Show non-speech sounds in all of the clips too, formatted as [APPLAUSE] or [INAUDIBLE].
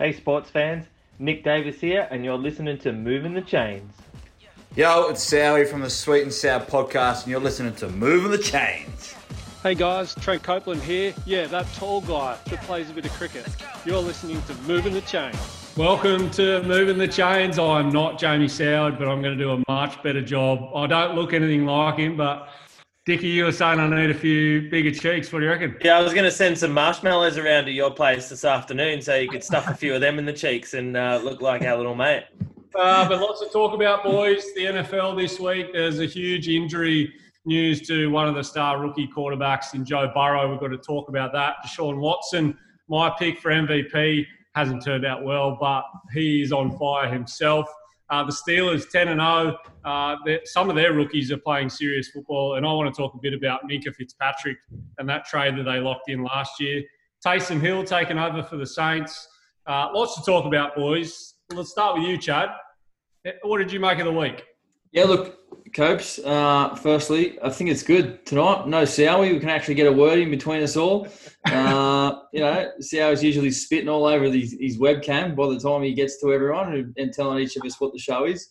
Hey, sports fans, Nick Davis here, and you're listening to Moving the Chains. Yo, it's Sowie from the Sweet and Sour podcast, and you're listening to Moving the Chains. Hey guys, Trent Copeland here. Yeah, that tall guy that plays a bit of cricket. You're listening to Moving the Chains. Welcome to Moving the Chains. I'm not Jamie Soward, but I'm going to do a much better job. I don't look anything like him, but Dickie, you were saying I need a few bigger cheeks. What do you reckon? Yeah, I was going to send some marshmallows around to your place this afternoon so you could stuff a few of them in the cheeks and uh, look like our little mate. Uh, but lots to talk about, boys. The NFL this week, there's a huge injury news to one of the star rookie quarterbacks in Joe Burrow. We've got to talk about that. Deshaun Watson, my pick for MVP, hasn't turned out well, but he is on fire himself. Uh, the Steelers 10 and 0. Uh, some of their rookies are playing serious football, and I want to talk a bit about Minkah Fitzpatrick and that trade that they locked in last year. Taysom Hill taking over for the Saints. Uh, lots to talk about, boys. Let's start with you, Chad. What did you make of the week? Yeah, look, Copes. Uh, firstly, I think it's good tonight. No Sowie. We can actually get a word in between us all. Uh, [LAUGHS] you know, Sowie's usually spitting all over his, his, webcam by the time he gets to everyone and, and, telling each of us what the show is.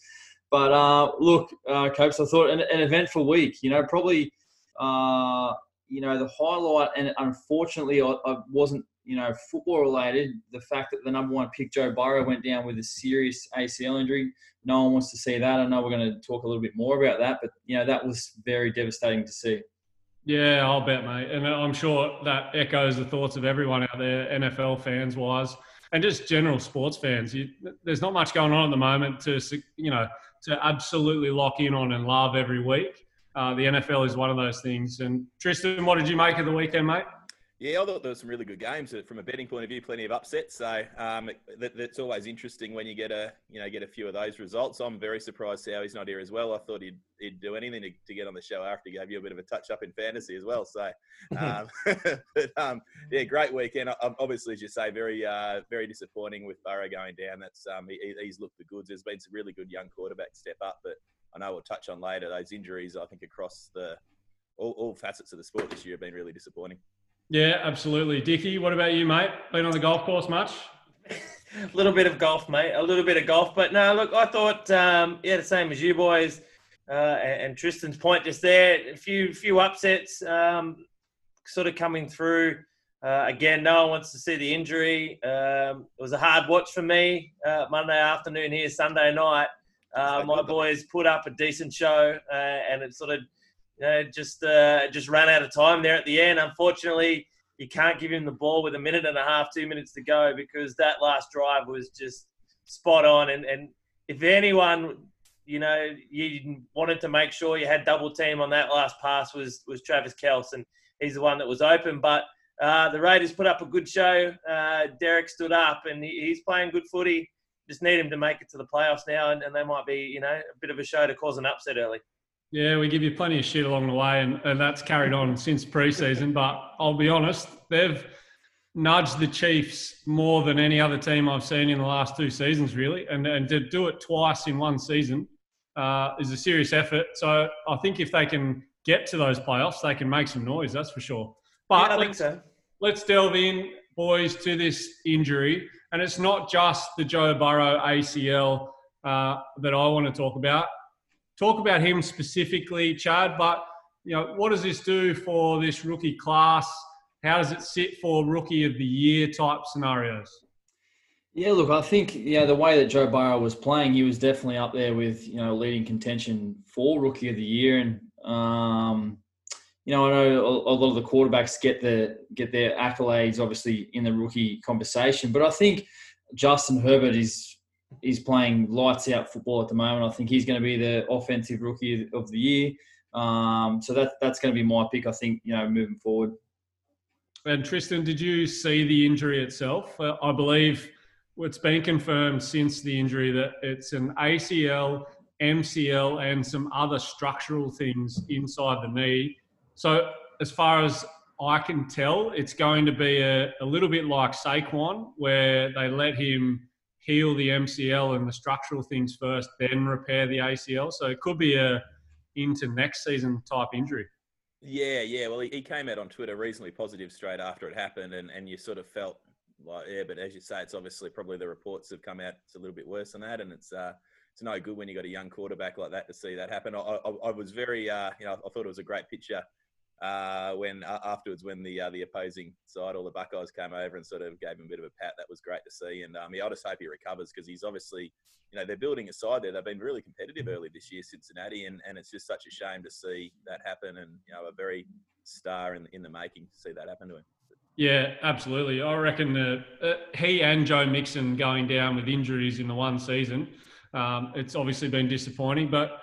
But uh, look, uh, Copes, I thought an, an, eventful week. You know, probably, uh, you know, the highlight, and unfortunately, I, I wasn't you know, football related, the fact that the number one pick, Joe Burrow, went down with a serious ACL injury. No one wants to see that. I know we're going to talk a little bit more about that, but, you know, that was very devastating to see. Yeah, I'll bet, mate. And I'm sure that echoes the thoughts of everyone out there, NFL fans wise, and just general sports fans. You, there's not much going on at the moment to, you know, to absolutely lock in on and love every week. Uh, the NFL is one of those things. And Tristan, what did you make of the weekend, mate? Yeah, I thought there were some really good games from a betting point of view. Plenty of upsets, so um, that, that's always interesting when you get a you know get a few of those results. I'm very surprised how he's not here as well. I thought he'd, he'd do anything to, to get on the show after he gave you a bit of a touch up in fantasy as well. So, um, [LAUGHS] but um, yeah, great weekend. Obviously, as you say, very uh, very disappointing with Burrow going down. That's um, he, he's looked the goods. There's been some really good young quarterbacks step up, but I know we'll touch on later. Those injuries, I think, across the all, all facets of the sport this year have been really disappointing. Yeah, absolutely. Dickie, what about you, mate? Been on the golf course much? a [LAUGHS] little bit of golf, mate. A little bit of golf, but no. Look, I thought, um, yeah, the same as you boys, uh, and, and, Tristan's point just there. A few few upsets, um, sort of coming through. Uh, again, no one wants to see the injury. Um, it was a hard watch for me uh, Monday afternoon here, Sunday night. Uh, my boys put up a decent show, uh, and it sort of you know, just uh, just ran out of time there at the end. Unfortunately, you can't give him the ball with a minute and a half, two minutes to go because that last drive was just spot on. And, and if anyone, you know, you wanted to make sure you had double team on that last pass was was Travis Kelce, and he's the one that was open. But uh, the Raiders put up a good show. Uh, Derek stood up, and he, he's playing good footy. Just need him to make it to the playoffs now, and, and they might be, you know, a bit of a show to cause an upset early. Yeah, we give you plenty of shit along the way, and, and that's carried on since preseason. But I'll be honest, they've nudged the Chiefs more than any other team I've seen in the last two seasons, really. And, and to do it twice in one season uh, is a serious effort. So I think if they can get to those playoffs, they can make some noise, that's for sure. But yeah, I think so. Let's delve in, boys, to this injury. And it's not just the Joe Burrow ACL uh, that I want to talk about talk about him specifically, Chad. But you know, what does this do for this rookie class? How does it sit for rookie of the year type scenarios? Yeah, look, I think yeah, the way that Joe Burrow was playing, he was definitely up there with you know leading contention for rookie of the year, and um, you know I know a, lot of the quarterbacks get the get their accolades obviously in the rookie conversation, but I think Justin Herbert is he's playing lights out football at the moment. I think he's going to be the offensive rookie of the year. Um, so that that's going to be my pick. I think you know moving forward. And Tristan, did you see the injury itself? Uh, I believe it's been confirmed since the injury that it's an ACL, MCL, and some other structural things inside the knee. So as far as I can tell, it's going to be a, a little bit like Saquon, where they let him heal the MCL and the structural things first, then repair the ACL. So it could be a into next season type injury. Yeah, yeah. Well, he, came out on Twitter reasonably positive straight after it happened, and, and you sort of felt like yeah, but as you say, it's obviously probably the reports have come out. It's a little bit worse than that, and it's uh, it's no good when you got a young quarterback like that to see that happen. I, I, I was very, uh, you know, I thought it was a great picture uh, when uh, afterwards when the uh, the opposing side, all the Buckeyes came over and sort of gave him a bit of a pat. That was great to see, and um, yeah, I just hope he recovers because he's obviously, you know, they're building a side there. They've been really competitive early this year, Cincinnati, and, and it's just such a shame to see that happen, and you know, a very star in in the making to see that happen to him. Yeah, absolutely. I reckon uh, he and Joe Mixon going down with injuries in the one season, um, it's obviously been disappointing. But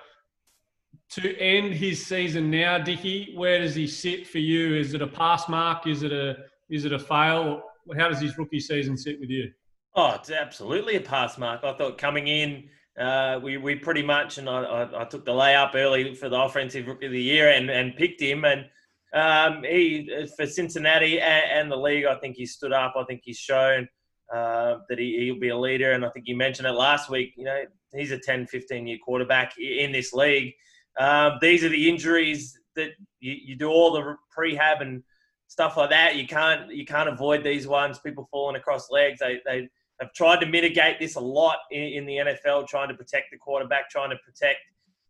to end his season now, Dicky, where does he sit for you? Is it a pass mark? Is it a is it a fail? How does his rookie season sit with you? Oh, it's absolutely a pass mark. I thought coming in, uh, we, we pretty much, and I, I, I, took the layup early for the offensive rookie of the year and, and picked him. And um, he for Cincinnati and, and, the league, I think he stood up. I think he's shown uh, that he, he'll be a leader. And I think you mentioned it last week. You know, he's a 10, 15 year quarterback in this league. Um, these are the injuries that you, you do all the prehab and stuff like that. You can't you can't avoid these ones. People falling across legs. They they have tried to mitigate this a lot in, in the NFL, trying to protect the quarterback, trying to protect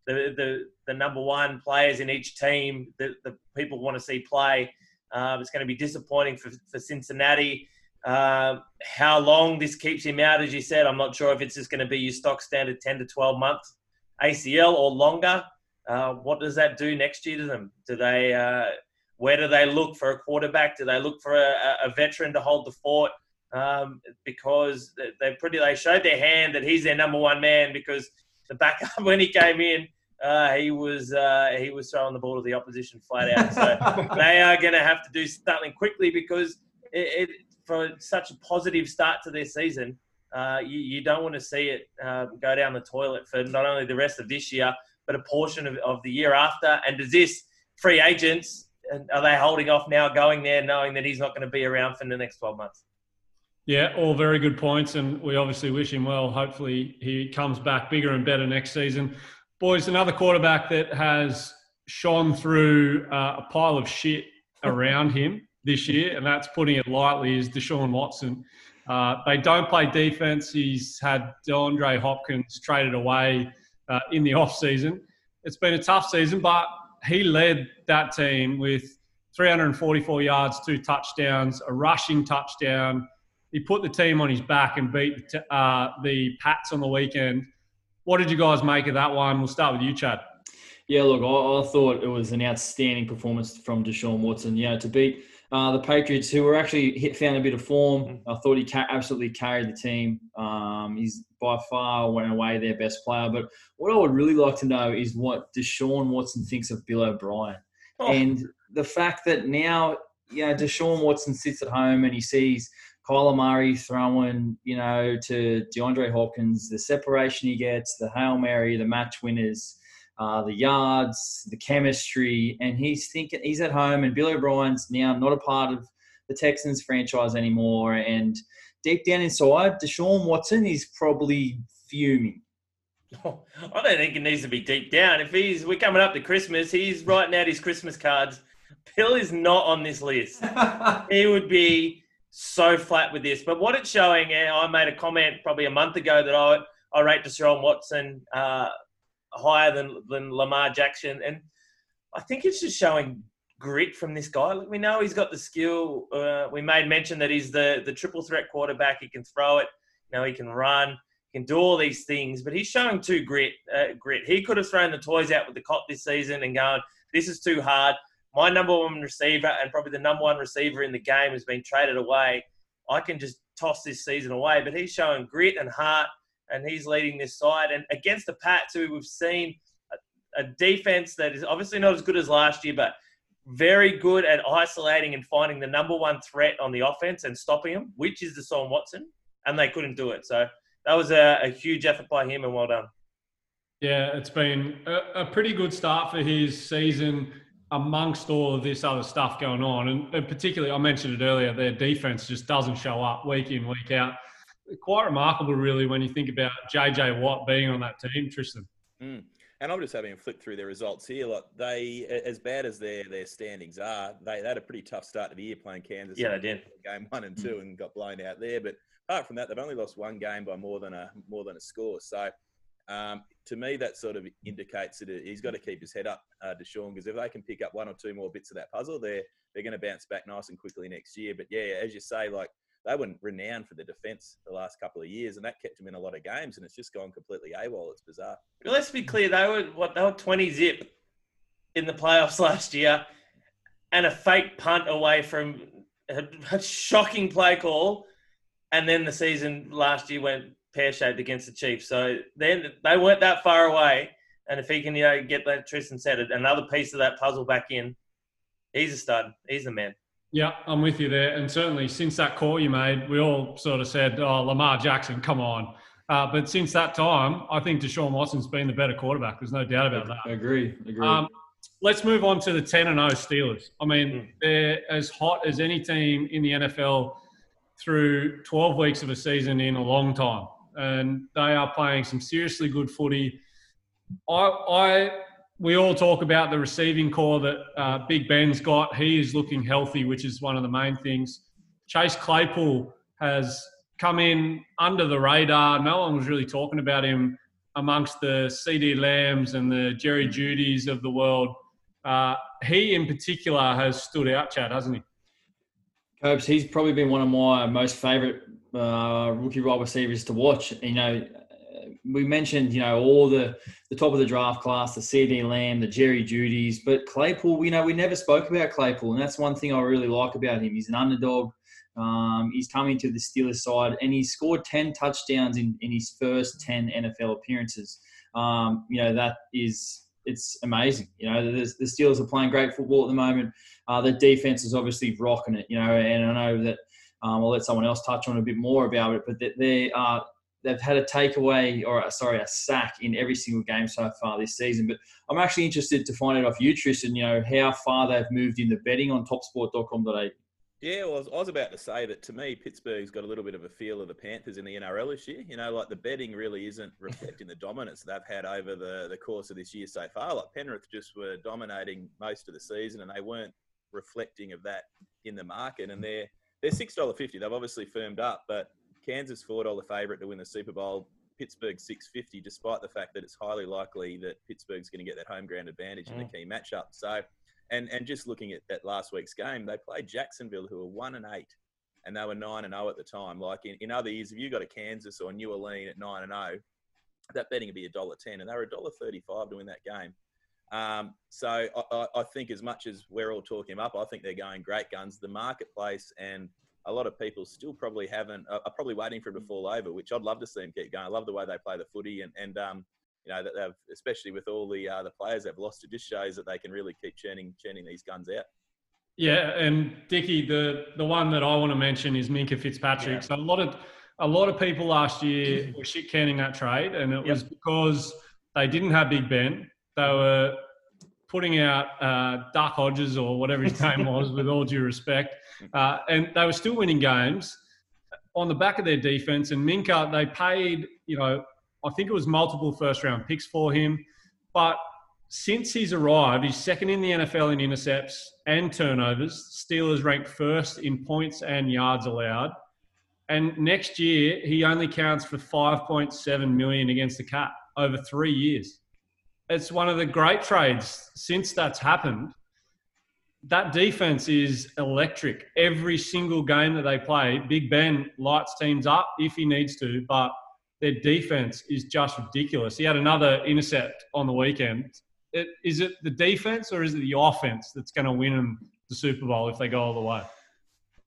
the the, the number one players in each team that the people want to see play. Um, it's going to be disappointing for, for Cincinnati. Uh, how long this keeps him out, as you said, I'm not sure if it's just going to be your stock standard 10 to 12 months ACL or longer. Uh, what does that do next year to them? Do they, uh, where do they look for a quarterback? Do they look for a, a veteran to hold the fort? Um, because they pretty, they showed their hand that he's their number one man because the backup [LAUGHS] when he came in, uh, he was uh, he was throwing the ball to the opposition flat out. So [LAUGHS] they are going to have to do something quickly because it, it, for such a positive start to their season, uh, you, you, don't want to see it um, go down the toilet for not only the rest of this year, but a portion of, of the year after. And does this free agents, are they holding off now going there knowing that he's not going to be around for the next 12 months? Yeah, all very good points, and we obviously wish him well. Hopefully, he comes back bigger and better next season. Boys, another quarterback that has shone through uh, a pile of shit around him this year, and that's putting it lightly, is Deshaun Watson. Uh, they don't play defense. He's had DeAndre Hopkins traded away uh, in the off season. It's been a tough season, but he led that team with 344 yards, two touchdowns, a rushing touchdown. He put the team on his back and beat uh, the Pats on the weekend. What did you guys make of that one? We'll start with you, Chad. Yeah, look, I, I thought it was an outstanding performance from Deshaun Watson. Know, to beat uh, the Patriots, who were actually hit, found a bit of form. Mm-hmm. I thought he ca- absolutely carried the team. Um, he's by far went away their best player. But what I would really like to know is what Deshaun Watson thinks of Bill O'Brien, oh. and the fact that now you know Deshaun Watson sits at home and he sees Kyler Murray throwing, you know, to DeAndre Hopkins, the separation he gets, the hail mary, the match winners uh, the yards, the chemistry, and he's thinking he's at home. And Bill O'Brien's now not a part of the Texans franchise anymore. And deep down inside, Deshaun Watson is probably fuming. Oh, [LAUGHS] I don't think it needs to be deep down. If he's we're coming up to Christmas, he's writing out his Christmas cards. Bill is not on this list. [LAUGHS] he would be so flat with this. But what it's showing, and I made a comment probably a month ago that I I rate Deshaun Watson uh, higher than than Lamar Jackson, and I think it's just showing grit from this guy. Like we know he's got the skill. Uh, we made mention that he's the the triple threat quarterback. He can throw it. You know, he can run. He can do all these things, but he's showing too grit. Uh, grit. He could have thrown the toys out with the cop this season and going, "This is too hard." My number one receiver and probably the number one receiver in the game has been traded away. I can just toss this season away. But he's showing grit and heart and he's leading this side. And against the Pats, who we've seen a, defense that is obviously not as good as last year, but very good at isolating and finding the number one threat on the offense and stopping him, which is the Deshaun Watson, and they couldn't do it. So that was a, a huge effort by him, and well done. Yeah, it's been a, a, pretty good start for his season amongst all of this other stuff going on. And, and particularly, I mentioned it earlier, their defense just doesn't show up week in, week out quite remarkable, really, when you think about JJ Watt being on that team, Tristan. Mm. and I'm just having a flick through their results here. Like they, as bad as their their standings are, they, they had a pretty tough start to the year playing Kansas. Yeah, they did. Game one and two, and got blown out there. But apart from that, they've only lost one game by more than a more than a score. So. Um, to me, that sort of indicates that he's got to keep his head up, uh, Deshaun, because if they can pick up one or two more bits of that puzzle, they're they're going to bounce back nice and quickly next year. But yeah, as you say, like they were renowned for the defence the last couple of years, and that kept them in a lot of games. And it's just gone completely AWOL. It's bizarre. Let's be clear, they were what they were twenty zip in the playoffs [LAUGHS] last year, and a fake punt away from a, shocking play call, and then the season last year went pear shaped against the Chiefs. So then they weren't that far away. And if he can, you know, get that Tristan said another piece of that puzzle back in, he's a stud. He's the man. Yeah, I'm with you there. And certainly since that call you made, we all sort of said, oh, Lamar Jackson, come on. Uh, but since that time, I think Deshaun Watson's been the better quarterback. There's no doubt about that. I agree. Agree. Um, let's move on to the 10 and 0 Steelers. I mean, Mm. they're as hot as any team in the NFL through 12 weeks of a season in a long time. And they are playing some seriously good footy. I, I we all talk about the receiving core that uh, Big Ben's got. He is looking healthy, which is one of the main things. Chase Claypool has come in under the radar. No one was really talking about him amongst the CeeDee Lambs and the Jerry Jeudys of the world. Uh, he, in particular, has stood out, Chad, hasn't he? Copes, he's probably been one of my most favourite uh, rookie wide receivers to watch. You know, we mentioned, you know, all the the top of the draft class, the CeeDee Lamb, the Jerry Jeudys, but Claypool, you know, we never spoke about Claypool, and that's one thing I really like about him. He's an underdog. Um, he's coming to the Steelers side, and he scored ten touchdowns in, in his first ten NFL appearances. Um, you know, that is it's amazing. You know, the, Steelers are playing great football at the moment. Uh, the defense is obviously rocking it. You know, and I know that um, I'll let someone else touch on a bit more about it, but they are they've had a takeaway or sorry a sack in every single game so far this season. But I'm actually interested to find out off you, Tristan. You know how far they've moved in the betting on TopSport.com.au. Yeah, well, I was, I was about to say that to me, Pittsburgh's got a little bit of a feel of the Panthers in the NRL this year. You know, like the betting really isn't [LAUGHS] reflecting the dominance they've had over the, the course of this year so far. Like Penrith just were dominating most of the season and they weren't reflecting of that in the market. And they're, they're $6.50. They've obviously firmed up, but Kansas $4 favourite to win the Super Bowl. Pittsburgh 650, despite the fact that it's highly likely that Pittsburgh's going to get that home ground advantage in the key matchup. So, and and just looking at that last week's game, they played Jacksonville, who were one and eight, and they were nine and zero at the time. Like in, in other years, if you got a Kansas or New Orleans at nine and zero, that betting would be a dollar ten, and they were a dollar thirty five to win that game. Um, so I, I, I think as much as we're all talking them up, I think they're going great guns. The marketplace and a lot of people still probably haven't are probably waiting for it to fall over, which I'd love to see them keep going. I love the way they play the footy, and and um, you know that they've especially with all the uh, the players they've lost, it just shows that they can really keep churning churning these guns out. Yeah, and Dickie, the the one that I want to mention is Minkah Fitzpatrick. Yeah. So a lot of a lot of people last year were shit canning that trade, and it was because they didn't have Big Ben. They were putting out uh, Duck Hodges or whatever his name [LAUGHS] was, with all due respect, uh, and they were still winning games on the back of their defense. And Minkah, they paid, you know, I think it was multiple first round picks for him, but since he's arrived, he's second in the NFL in intercepts and turnovers. Steelers ranked first in points and yards allowed. And next year, he only counts for 5.7 million against the cap over three years. It's one of the great trades since that's happened. That defense is electric. Every single game that they play, Big Ben lights teams up if he needs to, but their defense is just ridiculous. He had another intercept on the weekend. It, is it the defense or is it the offense that's going to win them the Super Bowl if they go all the way?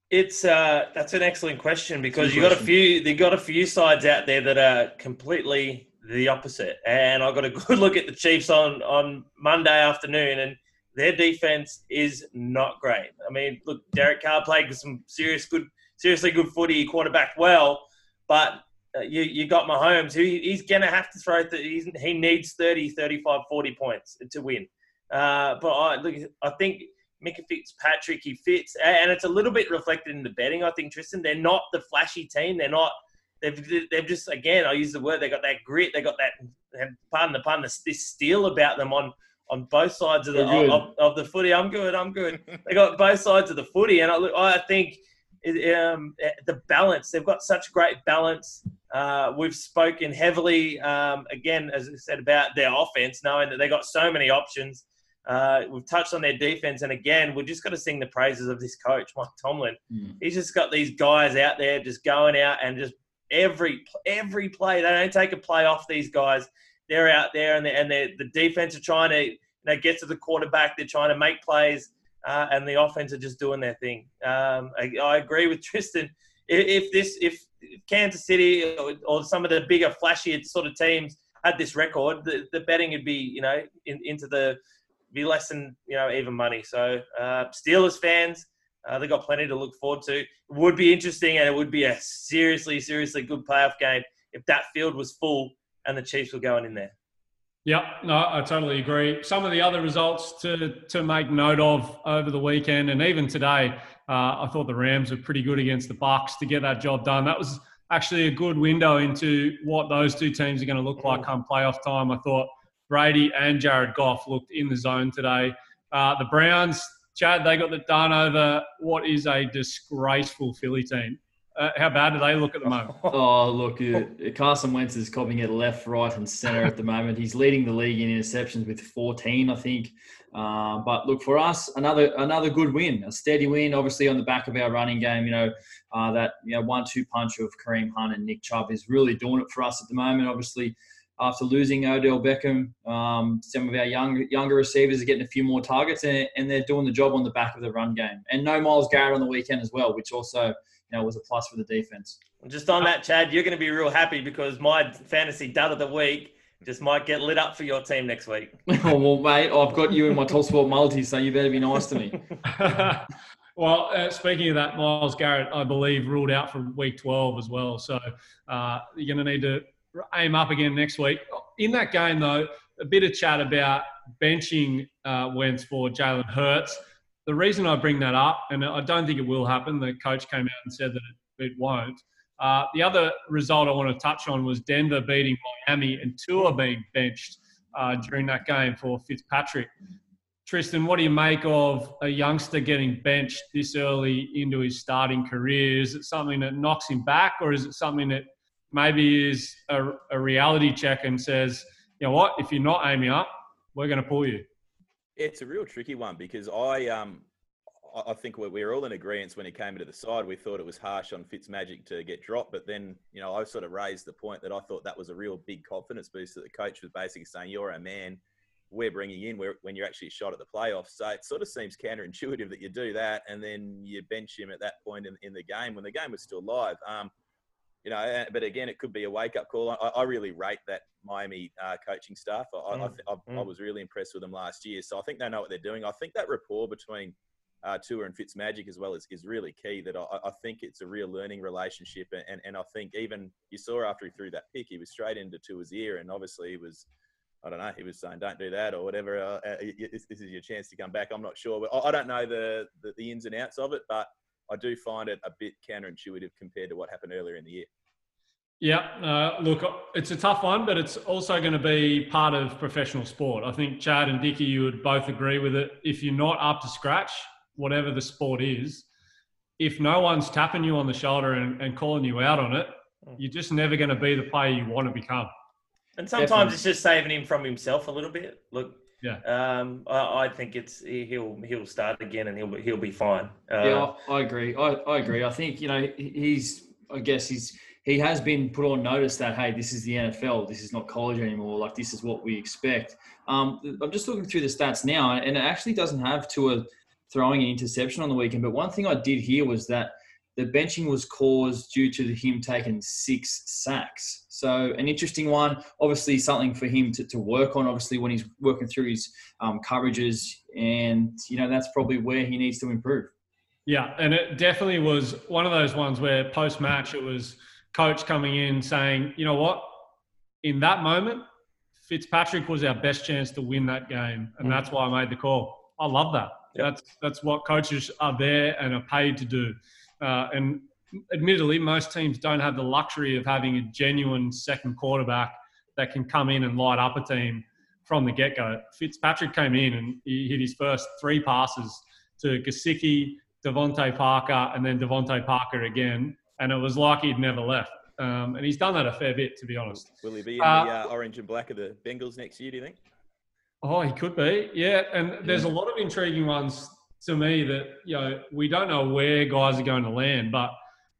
It's uh, that's an excellent question because Good you got a question. few you got a few sides out there that are completely the opposite, and I got a [LAUGHS] good look at the Chiefs on on Monday afternoon, and their defense is not great. I mean, look, Derek Carr played some serious good, seriously good footy, he quarterbacked well, but uh, you you got Mahomes, who he- he's gonna have to throw. Th- he needs 30, 35, 40 points to win. Uh, but I look, I think. Minkah Fitzpatrick, he fits, and it's a little bit reflected in the betting. I think Tristan, they're not the flashy team. They're not. They've they've just again, I use the word. They got that grit. They got that pardon the pun, this, this steal about them on on both sides of the of, of the footy. I'm good. I'm good. [LAUGHS] they got both sides of the footy, and I, look- I think it, um, the balance. They've got such great balance. Uh, we've spoken heavily um, again, as I said, about their offense, knowing that they got so many options. Uh, we've touched on their defense, and again, we've just got to sing the praises of this coach, Mike Tomlin. Mm. He's just got these guys out there just going out and just every every play. They don't take a play off these guys. They're out there, and they and the defense are trying to you know get to the quarterback. They're trying to make plays, uh, and the offense are just doing their thing. Um, I, I agree with [LAUGHS] Tristan. If, if this if Kansas City or, or some of the bigger, flashier sort of teams had this record, the, the betting would be you know in, into the be less than you know even money. So uh, Steelers fans, uh, they got plenty to look forward to. It would be interesting, and it would be a seriously, seriously good playoff game if that field was full and the Chiefs were going in there. Yeah, no, I totally agree. Some of the other results to to make note of over the weekend and even today, uh, I thought the Rams were pretty good against the Bucs to get that job done. That was actually a good window into what those two teams are going to look like come playoff time. I thought Brady and Jared Goff looked in the zone today. Uh, the Browns, Chad, they got the done over what is a disgraceful Philly team. Uh, how bad do they look at the moment? [LAUGHS] Oh, look, uh, Carson Wentz is copying it left, right, and center at the moment. He's leading the league in interceptions with 14, I think. Uh, but look, for us, another another good win, a steady win, obviously on the back of our running game. You know, uh, that you know one-two punch of Kareem Hunt and Nick Chubb is really doing it for us at the moment. Obviously, after losing Odell Beckham, um, some of our young, younger receivers are getting a few more targets, and, and they're doing the job on the back of the run game. And no Myles Garrett on the weekend as well, which also you know was a plus for the defense. Just on that, Chad, you're going to be real happy because my fantasy dud of the week just might get lit up for your team next week. [LAUGHS] oh, well, mate, I've got you in my TopSport multi, so you better be nice to me. [LAUGHS] [LAUGHS] well, uh, speaking of that, Myles Garrett, I believe, ruled out for week 12 as well. So uh, you're going to need to aim up again next week. In that game, though, a bit of chat about benching uh, Wentz for Jalen Hurts. The reason I bring that up, and I don't think it will happen, the coach came out and said that it, won't. Uh, the other result I want to touch on was Denver beating Miami and Tua being benched uh, during that game for Fitzpatrick. Tristan, what do you make of a youngster getting benched this early into his starting career? Is it something that knocks him back, or is it something that maybe is a, a reality check and says, you know what, if you're not aiming up, we're going to pull you? It's a real tricky one because I um I- think we we were all in agreement when he came into the side. We thought it was harsh on Fitzmagic to get dropped, but then you know I sort of raised the point that I thought that was a real big confidence boost that the coach was basically saying, "You're a man. We're bringing in when you're actually shot at the playoffs." So it sort of seems counterintuitive that you do that and then you bench him at that point in, in the game when the game was still live. Um, you know, but again, it could be a wake up call. I, I really rate that Miami uh, coaching staff. I, I, I, Mm, th- I, I mm. was really impressed with them last year, so I think they know what they're doing. I think that rapport between uh, Tua and Fitzmagic as well is, is really key. That I, I think it's a real learning relationship, and, and, and I think even you saw after he threw that pick, he was straight into Tua's ear, and obviously he was. I don't know. He was saying, "Don't do that," or whatever. Uh, uh, this, is your chance to come back. I'm not sure, but I, I don't know the, the the ins and outs of it. But I do find it a bit counterintuitive compared to what happened earlier in the year. Yeah, uh, look, it's a tough one, but it's also going to be part of professional sport. I think Chad and Dicky, you would both agree with it. If you're not up to scratch, whatever the sport is, if no one's tapping you on the shoulder and, and calling you out on it, you're just never going to be the player you want to become. And sometimes Definitely. it's just saving him from himself a little bit. Look, Yeah. um, I, I think it's he- he'll he'll start again and he'll be- he'll be fine. Uh, yeah, I, I agree. I, I agree. I think you know he's. I guess he's he has been put on notice that hey, this is the NFL. This is not college anymore. Like this is what we expect. Um, I'm just looking through the stats now, and it actually doesn't have Tua throwing an interception on the weekend. But one thing I did hear was that the benching was caused due to him taking six sacks. So an interesting one. Obviously, something for him to, to work on. Obviously, when he's working through his um, coverages, and you know that's probably where he needs to improve. Yeah, and it definitely was one of those ones where post match it was coach coming in saying, you know what, in that moment, Fitzpatrick was our best chance to win that game, and Mm. that's why I made the call. I love that. Yep. That's that's what coaches are there and are paid to do. Uh, and admittedly, most teams don't have the luxury of having a genuine second quarterback that can come in and light up a team from the get go. Fitzpatrick came in and he hit his first three passes to Gesicki, DeVante Parker, and then DeVante Parker again, and it was like he'd never left. Um, and he's done that a fair bit, to be honest. Will he be in Uh, the uh, orange and black of the Bengals next year? Do you think? Oh, he could be. Yeah, and there's a lot of intriguing ones to me that you know we don't know where guys are going to land, but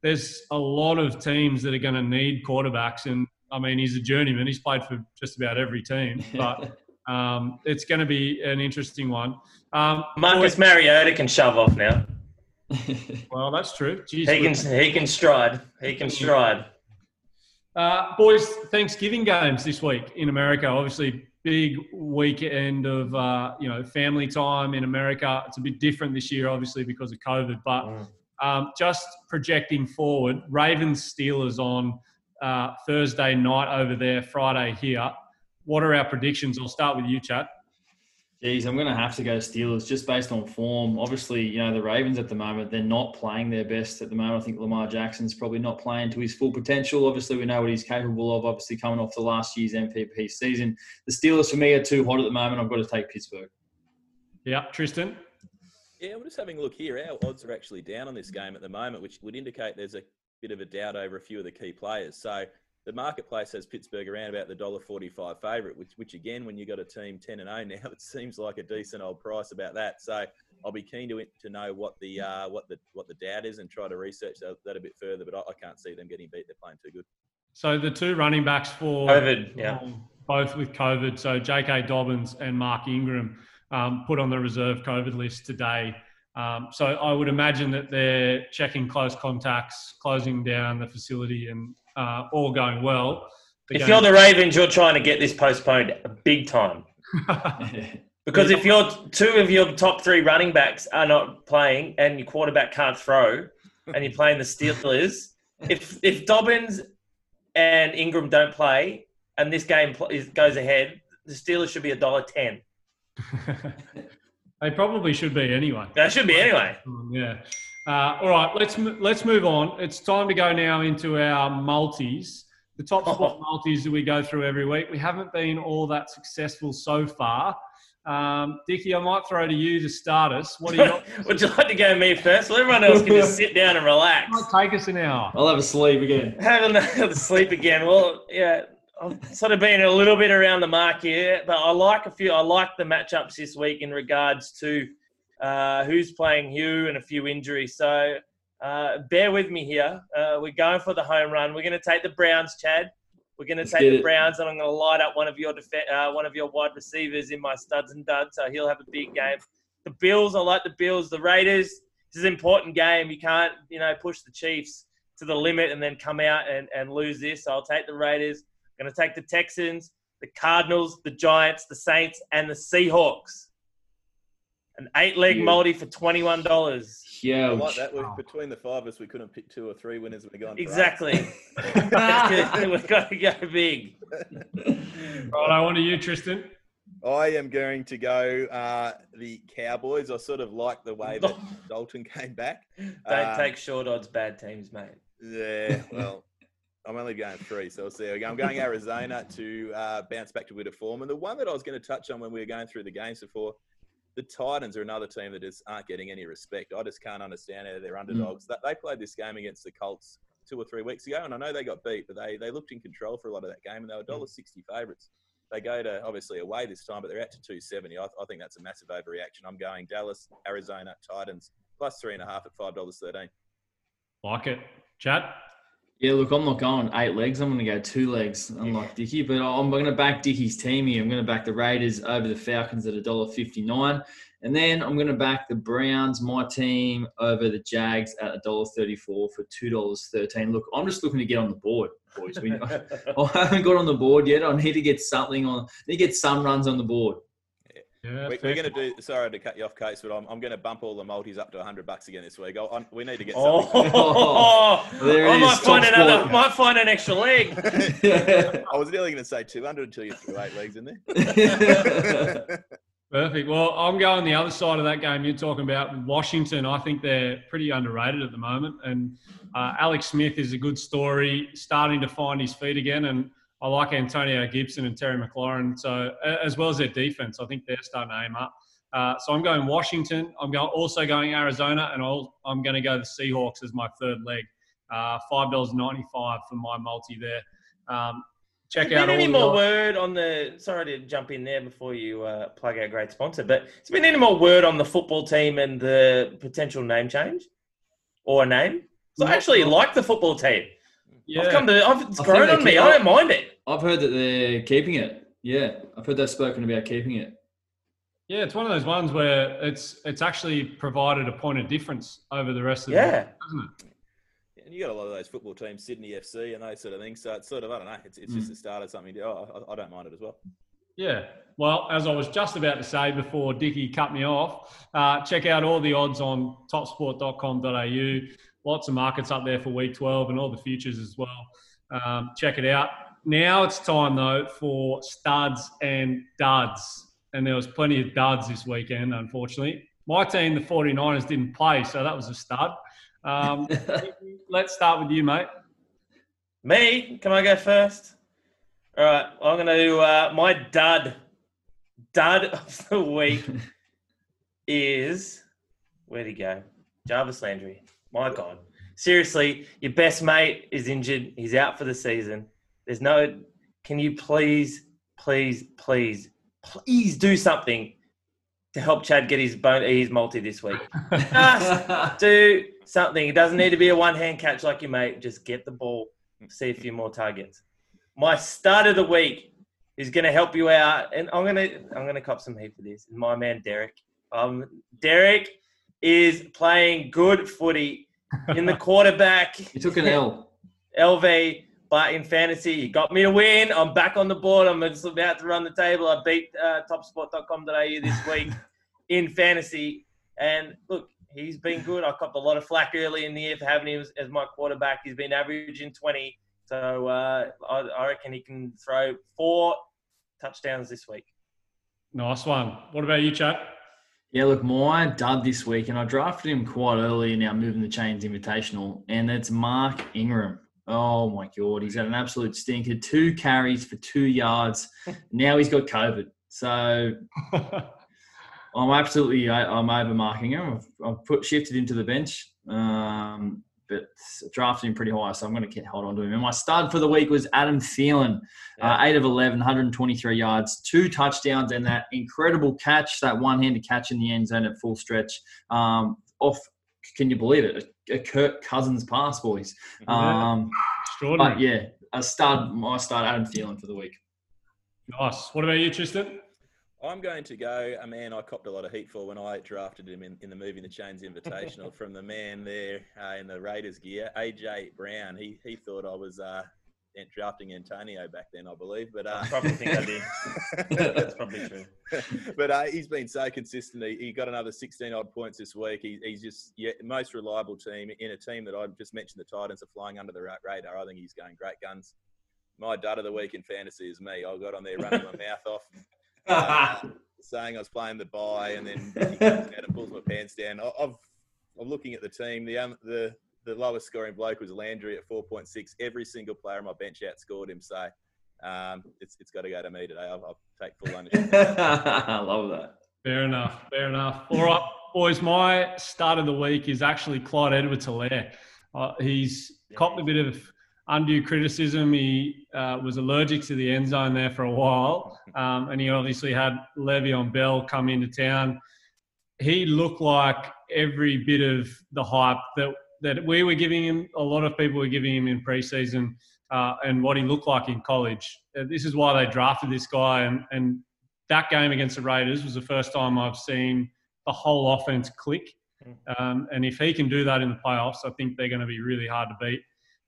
there's a lot of teams that are going to need quarterbacks, and I mean he's a journeyman. He's played for just about every team, [LAUGHS] but um, it's going to be an interesting one. Um, Marcus Mariota can shove off now. [LAUGHS] well, that's true. Jeez, He can he can stride. He can stride. Uh, boys, Thanksgiving games this week in America. Obviously, big weekend of uh, you know family time in America. It's a bit different this year, obviously because of COVID. But um, just projecting forward, Ravens Steelers on uh, Thursday night over there, Friday here. What are our predictions? I'll start with you, Chad. Geez, I'm going to have to go Steelers just based on form. Obviously, you know, the Ravens at the moment, they're not playing their best at the moment. I think Lamar Jackson's probably not playing to his full potential. Obviously, we know what he's capable of, obviously, coming off the last year's MVP season. The Steelers, for me, are too hot at the moment. I've got to take Pittsburgh. Yeah, Tristan. Yeah, we're just having a look here. Our odds are actually down on this game at the moment, which would indicate there's a bit of a doubt over a few of the key players. So the marketplace has Pittsburgh around about the dollar forty-five favourite, which, which again, when you've got a team ten and zero now, [LAUGHS] it seems like a decent old price about that. So I'll be keen to to know what the uh, what the what the doubt is and try to research that, that a bit further. But I, I can't see them getting beat. They're playing too good. So the two running backs for COVID, yeah. um, both with COVID. So J.K. Dobbins and Mark Ingram um, put on the reserve COVID list today. Um, so I would imagine that they're checking close contacts, closing down the facility, and uh, all going well. If game- you're the Ravens, you're trying to get this postponed big time. [LAUGHS] Because if your two of your top three running backs are not playing and your quarterback can't throw, and you're playing the Steelers, if if Dobbins and Ingram don't play and this game goes ahead, the Steelers should be a dollar ten. [LAUGHS] they probably should be anyway. That should be anyway. Yeah. Uh, all right, let's let's move on. It's time to go now into our multis. The top [LAUGHS] spot multis that we go through every week. We haven't been all that successful so far. Um, Dickie, I might throw to you to start us. What do you? [LAUGHS] Would you like to go me first? Well, everyone else can just [LAUGHS] sit down and relax. might take us an hour. I'll have a sleep again. Having the sleep again. Well, yeah, I've sort of been a little bit around the mark here, but I like a few. I like the matchups this week in regards to uh, who's playing who and a few injuries. So uh, bear with me here. Uh, we're going for the home run. We're going to take the Browns, Chad. We're going to Let's take the it. Browns, and I'm going to light up one of your def- uh, one of your wide receivers in my studs and duds. So he'll have a big game. The Bills, I like the Bills. The Raiders. This is an important game. You can't, you know, push the Chiefs to the limit and then come out and, and lose this. So I'll take the Raiders. I'm going to take the Texans, the Cardinals, the Giants, the Saints, and the Seahawks. An eight-leg Huge. multi for twenty-one dollars. Yeah, like that. We, between the five of us, we couldn't pick two or three winners. We're going. Exactly. [LAUGHS] [LAUGHS] We've got to go big. [LAUGHS] Right, I want to you, Tristan. I am going to go uh, the Cowboys. I sort of like the way that Dalton came back. Don't Uh, take short odds, bad teams, mate. Yeah, well, I'm only going three, so we'll see. how we. I'm going Arizona to uh, bounce back to a bit of form. And the one that I was going to touch on when we were going through the games before, the Titans are another team that just aren't getting any respect. I just can't understand how they're hmm. underdogs. That They played this game against the Colts two or three weeks ago, and I know they got beat, but they, they looked in control for a lot of that game, and they were hmm. $1.60 favourites. They go to obviously away this time, but they're out to 270. I, I think that's a massive overreaction. I'm going Dallas, Arizona, Titans, plus three and a half at $5.13. Like it, Chad. Yeah, look, I'm not going eight legs. I'm going to go two legs, unlike Dicky. But I'm going to back Dicky's team here. I'm going to back the Raiders over the Falcons at $1.59. And then I'm going to back the Browns, my team, over the Jags at $1.34 for $2.13. Look, I'm just looking to get on the board, boys. We, [LAUGHS] I haven't got on the board yet. I need to get something on. I need to get some runs on the board. Yeah, We, fair. we're going to do. Sorry to cut you off, Case, but I'm, I'm going to bump all the multis up to 100 bucks again this week. I'll, i we need to get something. [LAUGHS] Oh, There it I might top find another. Might find an extra leg. [LAUGHS] I was nearly going to say 200 until you threw eight legs in there. [LAUGHS] Perfect. Well, I'm going the other side of that game you're talking about. Washington, I think they're pretty underrated at the moment. And uh, Alex Smith is a good story, starting to find his feet again. And I like Antonio Gibson and Terry McLaurin. So as well as their defense, I think they're starting to aim up. Uh, so I'm going Washington. I'm going, also going Arizona, and I'll, I'm going to go the Seahawks as my third leg. Uh, Five dollars ninety five for my multi there. Um, check out been all any more word on the? Sorry to jump in there before you uh, plug our great sponsor, but has been any more word on the football team and the potential name change or a name? So I actually like the football team. Yeah. I've come to. I've, it's I grown on me. I don't mind it. I've heard that they're keeping it. Yeah, I've heard they've spoken about keeping it. Yeah, it's one of those ones where it's it's actually provided a point of difference over the rest of Yeah. the league, hasn't it? And you got a lot of those football teams, Sydney FC and those sort of things. So it's sort of, I don't know, it's, it's just the start of something. Oh, I, I don't mind it as well. Yeah. Well, as I was just about to say before Dicky cut me off, uh, check out all the odds on topsport.com.au. Lots of markets up there for week 12 and all the futures as well. Um, check it out. Now it's time, though, for studs and duds. And there was plenty of duds this weekend, unfortunately. My team, the 49ers, didn't play, so that was a stud. Um, [LAUGHS] let's start with you, mate. Me? Can I go first? All right. I'm going to do uh, my dud. Dud of the week [LAUGHS] is where'd he go? Jarvis Landry. My God. Seriously, your best mate is injured. He's out for the season. There's no. Can you please, please, please, please do something to help Chad get his bone, his multi this week? [LAUGHS] Just do something. It doesn't need to be a one hand catch like your mate. Just get the ball, see a few more targets. My start of the week is going to help you out, and I'm going to I'm going to cop some heat for this. My man Derek. Um, Derek is playing good footy in the [LAUGHS] quarterback. you took an L. LV, but in fantasy, he got me to win. I'm back on the board. I'm just about to run the table. I beat uh, topsport.com.au this [LAUGHS] week in fantasy. And look, he's been good. I copped a lot of flack early in the year for having him as, as my quarterback. He's been averaging 20. So uh, I, I reckon he can throw four touchdowns this week. Nice one. What about you, Chad? Yeah, look, my dud this week, and I drafted him quite early in our Moving the Chains Invitational, and it's Mark Ingram. Oh my God, he's had an absolute stinker. Two carries for two yards. [LAUGHS] now he's got COVID. So [LAUGHS] I'm absolutely, I, I'm overmarking him. I've, I've put shifted into the bench, um, but drafted him pretty high, so I'm going to hold on to him. And my stud for the week was Adam Thielen. Uh, 8 of 11, 123 yards, two touchdowns, and that incredible catch, that one handed catch in the end zone at full stretch. Um, off, can you believe it? A, a Kirk Cousins pass, boys. Um, Extraordinary. but yeah, a stud, my start Adam Thielen for the week. Nice. What about you, Tristan? I'm going to go a man I copped a lot of heat for when I drafted him in, in the Moving the Chains Invitational [LAUGHS] from the man there uh, in the Raiders gear, AJ Brown. He he thought I was uh, drafting Antonio back then, I believe, but uh, I probably think I did. [LAUGHS] That's probably true. [LAUGHS] but uh, he's been so consistent. He, he got another 16 odd points this week. He, he's just yeah, most reliable team in a team that I just mentioned. The Titans are flying under the radar. I think he's going great guns. My dud of the week in fantasy is me. I got on there running my mouth off, [LAUGHS] uh, saying I was playing the buy, and then he comes out and pulls my pants down. I- I've, I'm looking at the team. The um, the the lowest scoring bloke was Landry at 4.6. Every single player on my bench outscored him. So um, it's it's got to go to me today. I'll, I'll take full ownership. [LAUGHS] I love that. Fair enough. Fair enough. All right, boys. My start of the week is actually Clyde Edwards Helaire. Uh, he's copped a bit of undue criticism. He uh, was allergic to the end zone there for a while, um, and he obviously had Le'Veon Bell come into town. He looked like every bit of the hype that that we were giving him. A lot of people were giving him in preseason, uh, and what he looked like in college. Uh, this is why they drafted this guy, and and that game against the Raiders was the first time I've seen the whole offense click. Um, and if he can do that in the playoffs, I think they're going to be really hard to beat.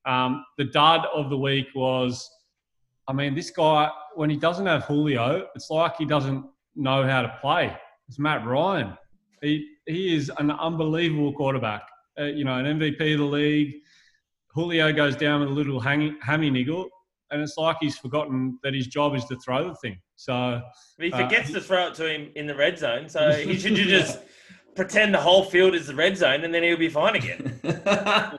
Um, the dud of the week was, I mean, this guy, when he doesn't have Julio, it's like he doesn't know how to play. It's Matt Ryan. He, he is an unbelievable quarterback. Uh, you know, an MVP of the league. Julio goes down with a little hang, hammy niggle, and it's like he's forgotten that his job is to throw the thing. So But he Uh, forgets to throw it to him in the red zone, so [LAUGHS] he should just pretend the whole field is the red zone, and then he'll be fine again. [LAUGHS]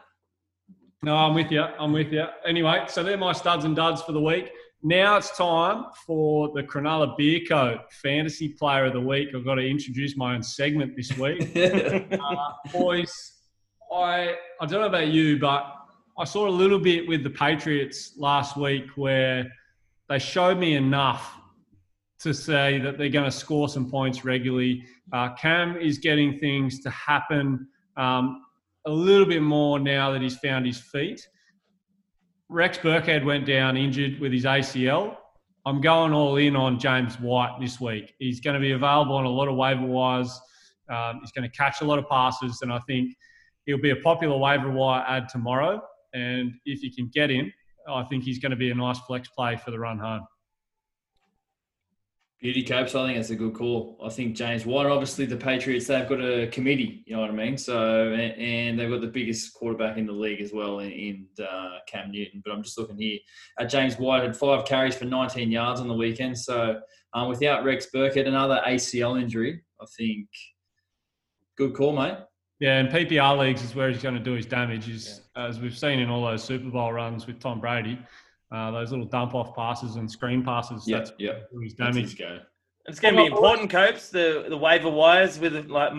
No, I'm with you. I'm with you. Anyway, so they're my studs and duds for the week. now it's time for the Cronulla Beer Coat Fantasy Player of the Week. I've got to introduce my own segment this week. [LAUGHS] uh, boys, I, I don't know about you, but I saw a little bit with the Patriots last week where they showed me enough to say that they're going to score some points regularly. Uh, Cam is getting things to happen um, a little bit more now that he's found his feet. Rex Burkhead went down injured with his ACL. I'm going all in on James White this week. He's going to be available on a lot of waiver wires. Um, he's going to catch a lot of passes, and I think he'll be a popular waiver wire ad tomorrow. And if you can get him, I think he's going to be a nice flex play for the run home. Beauty Copes, I think that's a good call. I think James White, obviously the Patriots, they've got a committee, you know what I mean? So, and, they've got the biggest quarterback in the league as well in, in uh, Cam Newton. But I'm just looking here at James White, had five carries for 19 yards on the weekend. So, um, without Rex Burkhead, another ACL injury, I think good call, mate. Yeah, and PPR leagues is where he's going to do his damage. Is yeah. as we've seen in all those Super Bowl runs with Tom Brady. Uh, those little dump off passes and screen passes. Yeah, that's yeah. His damage. go. It's going to be important, Copes. The the waiver wires with like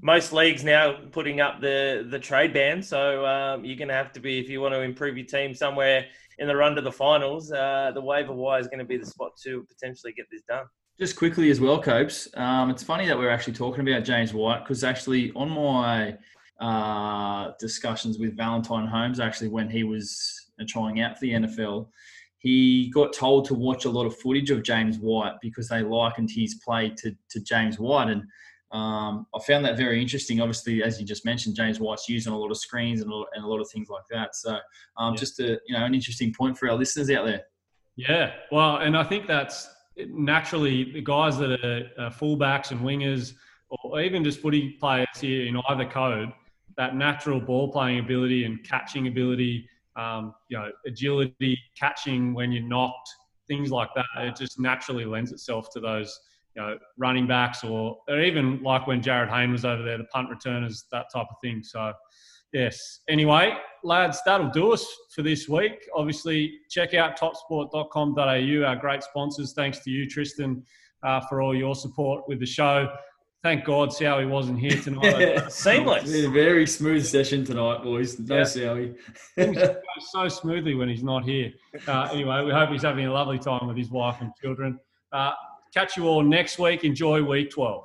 most leagues now putting up the the trade ban. So um, you're going to have to be if you want to improve your team somewhere in the run to the finals. Uh, the waiver wire is going to be the spot to potentially get this done. Just quickly as well, Copes. Um, it's funny that we're actually talking about James White because actually on my uh, discussions with Valentine Holmes, actually when he was trying out for the NFL, he got told to watch a lot of footage of James White because they likened his play to, to James White. And um, I found that very interesting. Obviously, as you just mentioned, James White's using a lot of screens and a lot, and a lot of things like that. So, um, yeah. just a you know an interesting point for our listeners out there. Yeah, well, and I think that's naturally the guys that are, fullbacks and wingers, or even just footy players here in either code, that natural ball playing ability and catching ability um, you know, agility, catching when you're knocked, things like that. It just naturally lends itself to those, you know, running backs or, or even like when Jarryd Hayne was over there, the punt returners, that type of thing. So, yes. Anyway, lads, that'll do us for this week. Obviously, check out topsport.com.au, our great sponsors. Thanks to you, Tristan, uh, for all your support with the show thank God Sowie wasn't here tonight. [LAUGHS] Seamless. a very smooth session tonight, boys. No yeah. Sowie. [LAUGHS] Things go so smoothly when he's not here. Uh, anyway, we hope he's having a lovely time with his wife and children. Uh, catch you all next week. Enjoy week 12.